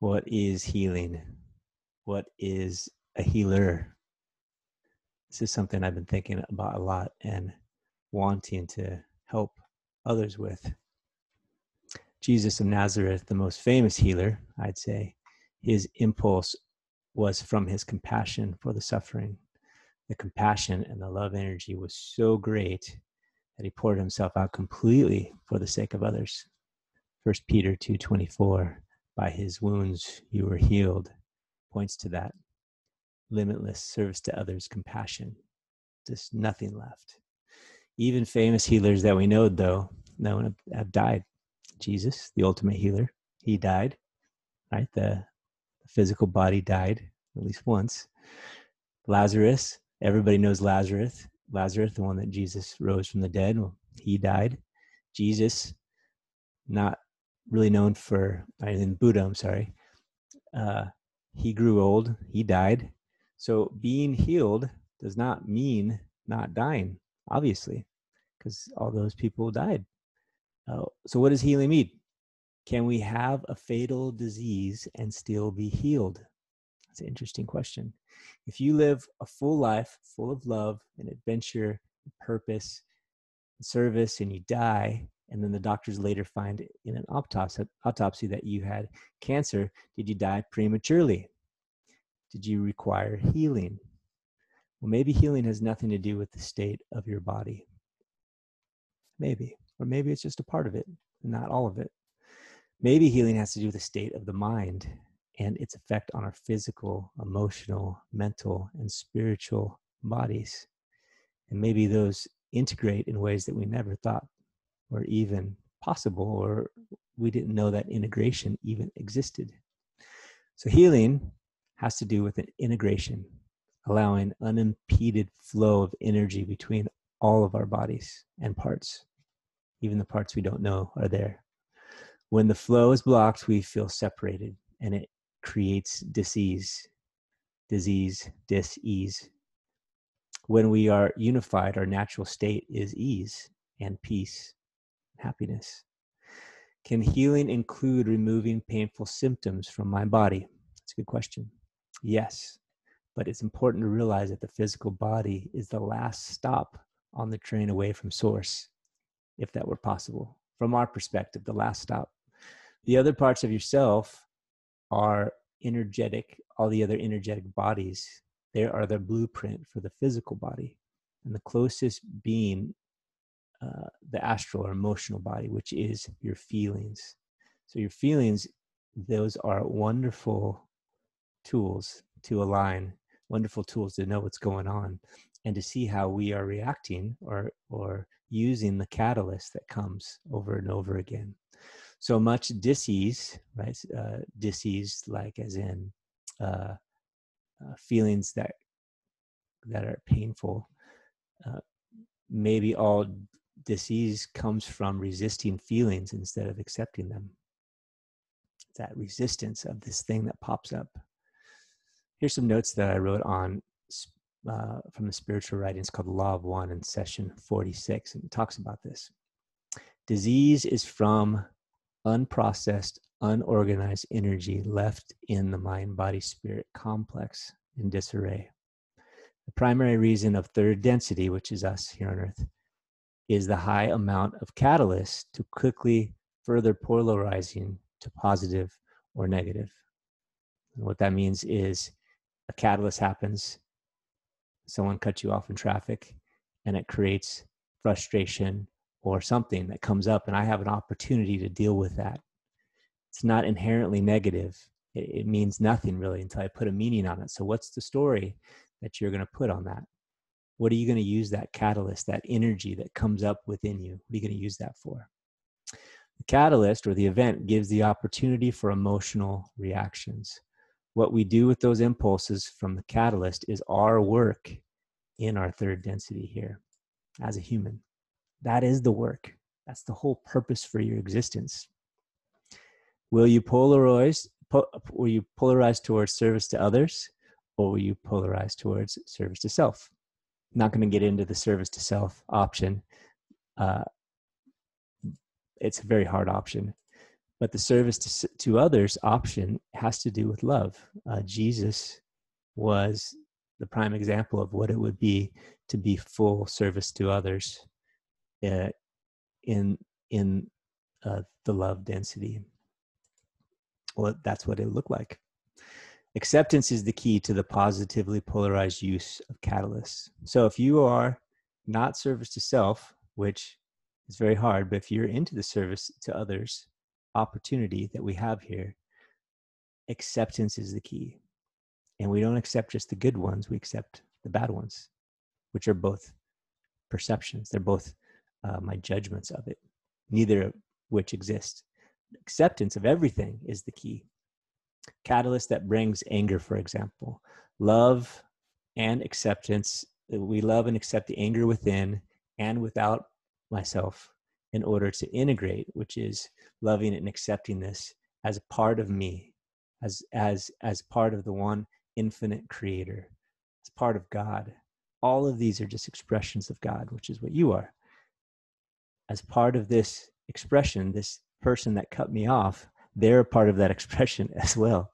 What is healing? What is a healer? This is something I've been thinking about a lot and wanting to help others with. Jesus of Nazareth, the most famous healer, I'd say, his impulse was from his compassion for the suffering. The compassion and the love energy was so great that he poured himself out completely for the sake of others. First Peter 2:24 by his wounds you were healed points to that limitless service to others compassion just nothing left. Even famous healers that we know though known have died. Jesus the ultimate healer he died right? The, physical body died at least once. Lazarus everybody knows lazarus. Lazarus the one that jesus rose from the dead he died. Jesus not really known for in buddha i'm sorry uh, he grew old he died so being healed does not mean not dying obviously because all those people died. Uh, so, what does healing mean? Can we have a fatal disease and still be healed? That's an interesting question. If you live a full life full of love and adventure, and purpose, and service, and you die, and then the doctors later find in an autopsy, autopsy that you had cancer, did you die prematurely? Did you require healing? Well, maybe healing has nothing to do with the state of your body. Maybe. Or maybe it's just a part of it, not all of it. Maybe healing has to do with the state of the mind and its effect on our physical, emotional, mental, and spiritual bodies. And maybe those integrate in ways that we never thought were even possible, or we didn't know that integration even existed. So, healing has to do with an integration, allowing unimpeded flow of energy between all of our bodies and parts even the parts we don't know are there. When the flow is blocked, we feel separated and it creates disease, disease, dis-ease. When we are unified, our natural state is ease and peace, happiness. Can healing include removing painful symptoms from my body? That's a good question. Yes, but it's important to realize that the physical body is the last stop on the train away from source if that were possible, from our perspective, the last stop. The other parts of yourself are energetic, all the other energetic bodies, they are the blueprint for the physical body. And the closest being uh, the astral or emotional body, which is your feelings. So, your feelings, those are wonderful tools to align, wonderful tools to know what's going on and to see how we are reacting or, or using the catalyst that comes over and over again. So much disease, right? Uh, disease, like as in uh, uh, feelings that that are painful. Uh, maybe all disease comes from resisting feelings instead of accepting them. That resistance of this thing that pops up. Here's some notes that I wrote on uh, from the spiritual writings called Law of One in session 46, and it talks about this. Disease is from unprocessed, unorganized energy left in the mind body spirit complex in disarray. The primary reason of third density, which is us here on earth, is the high amount of catalyst to quickly further polarizing to positive or negative. And what that means is a catalyst happens someone cuts you off in traffic and it creates frustration or something that comes up and i have an opportunity to deal with that. It's not inherently negative. It, it means nothing really until i put a meaning on it. So what's the story that you're going to put on that what are you going to use that catalyst that energy that comes up within you what are you going to use that for the catalyst or the event gives the opportunity for emotional reactions what we do with those impulses from the catalyst is our work in our third density here as a human. That is the work. That's the whole purpose for your existence. Will you polarize? Po- will you polarize towards service to others, or will you polarize towards service to self? Not going to get into the service to self option. Uh, it's a very hard option. but the service to, to others option has to do with love. Uh, Jesus was the prime example of what it would be to be full service to others uh, in in uh, the love density. Well, that's what it looked like. Acceptance is the key to the positively polarized use of catalysts. So if you are not service to self, which is very hard, but if you're into the service to others, opportunity that we have here, acceptance is the key. And we don't accept just the good ones, we accept the bad ones, which are both perceptions. They're both uh, my judgments of it, neither of which exist. Acceptance of everything is the key. Catalyst that brings anger, for example. Love and acceptance. We love and accept the anger within and without myself in order to integrate, which is loving and accepting this as a part of me, as as as part of the one infinite creator, as part of God. All of these are just expressions of God, which is what you are. As part of this expression, this person that cut me off, they're a part of that expression as well.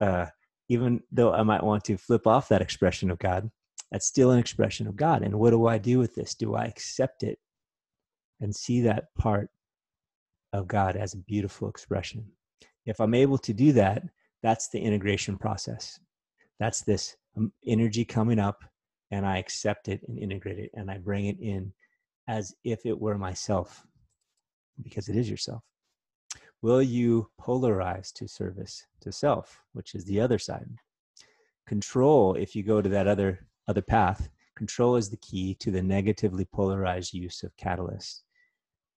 Uh, even though I might want to flip off that expression of God, that's still an expression of God. And what do I do with this? Do I accept it and see that part of God as a beautiful expression. If I'm able to do that, that's the integration process. That's this um, energy coming up, and I accept it and integrate it, and I bring it in as if it were myself, because it is yourself. Will you polarize to service to self, which is the other side? Control, if you go to that other other path, control is the key to the negatively polarized use of catalysts.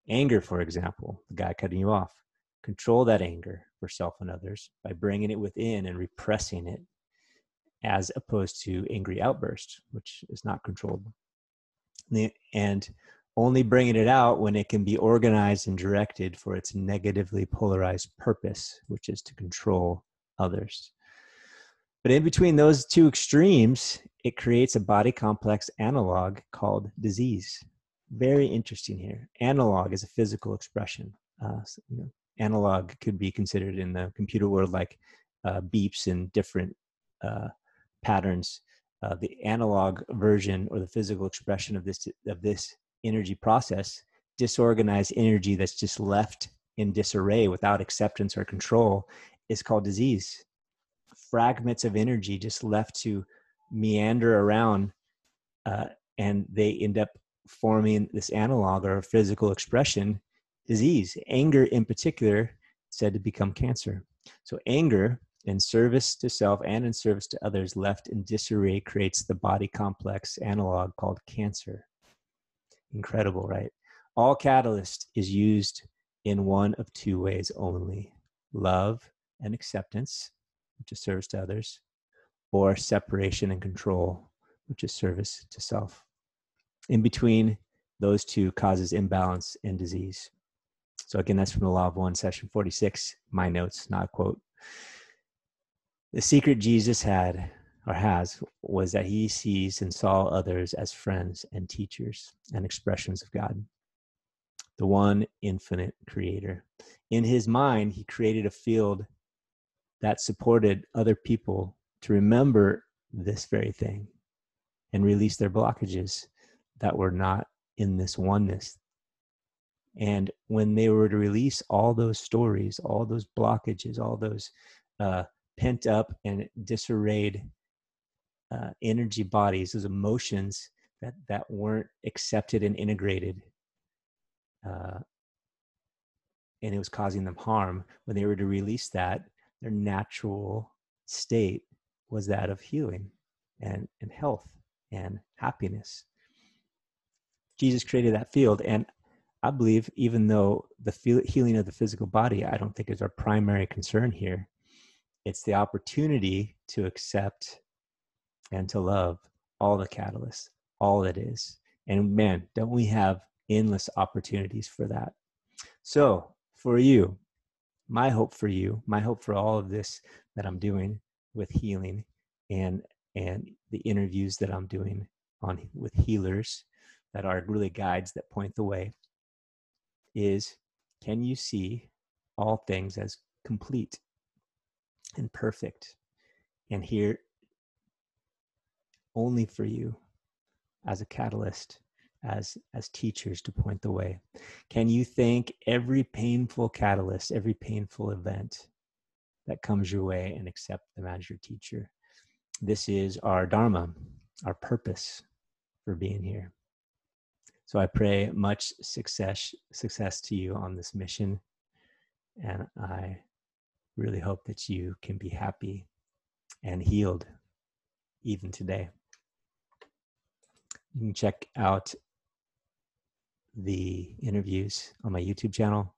Anger, for example, the guy cutting you off. Control that anger for self and others by bringing it within and repressing it, as opposed to angry outburst, which is not controlled. And only bringing it out when it can be organized and directed for its negatively polarized purpose, which is to control others. But in between those two extremes, it creates a body complex analog called disease very interesting here. Analog is a physical expression. Uh, so, you know, analog could be considered in the computer world like uh, beeps and different uh, patterns. Uh, the analog version or the physical expression of this of this energy process, disorganized energy that's just left in disarray without acceptance or control, is called disease. Fragments of energy just left to meander around, uh, and they end up forming this analog or physical expression disease. Anger, in particular, said to become cancer. So, anger in service to self and in service to others, left in disarray, creates the body complex analog called cancer. Incredible, right? All catalyst is used in one of two ways only love and acceptance, which is service to others, or separation and control, which is service to self in between those two causes imbalance and disease. So again, that's from the Law of One, session 46, my notes, not a quote. The secret Jesus had or has was that he sees and saw others as friends and teachers and expressions of God, the one infinite creator. In his mind, he created a field that supported other people to remember this very thing and release their blockages that were not in this oneness. And when they were to release all those stories, all those blockages, all those uh, pent up and disarrayed uh, energy bodies, those emotions that, that weren't accepted and integrated, uh, and it was causing them harm, when they were to release that, their natural state was that of healing and, and health and happiness. Jesus created that field. And I believe, even though the healing of the physical body, I don't think is our primary concern here, it's the opportunity to accept and to love all the catalysts, all it is. And man, don't we have endless opportunities for that? So, for you, my hope for you, my hope for all of this that I'm doing with healing and and the interviews that I'm doing on with healers that are really guides that point the way is can you see all things as complete and perfect and here only for you as a catalyst as as teachers to point the way. Can you thank every painful catalyst every painful event that comes your way and accept them as your teacher? This is our dharma our purpose for being here. So i pray much success success to you on this mission and i really hope that you can be happy and healed even today you can check out the interviews on my YouTube channel,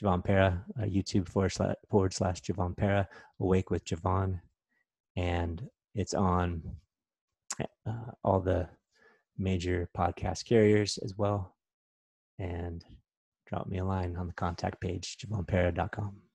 Javon Para, uh, YouTube forward slash, forward slash Javon Para, Awake with Javon. And it's on uh, all the major podcast carriers as well. And drop me a line on the contact page, javonpara.com.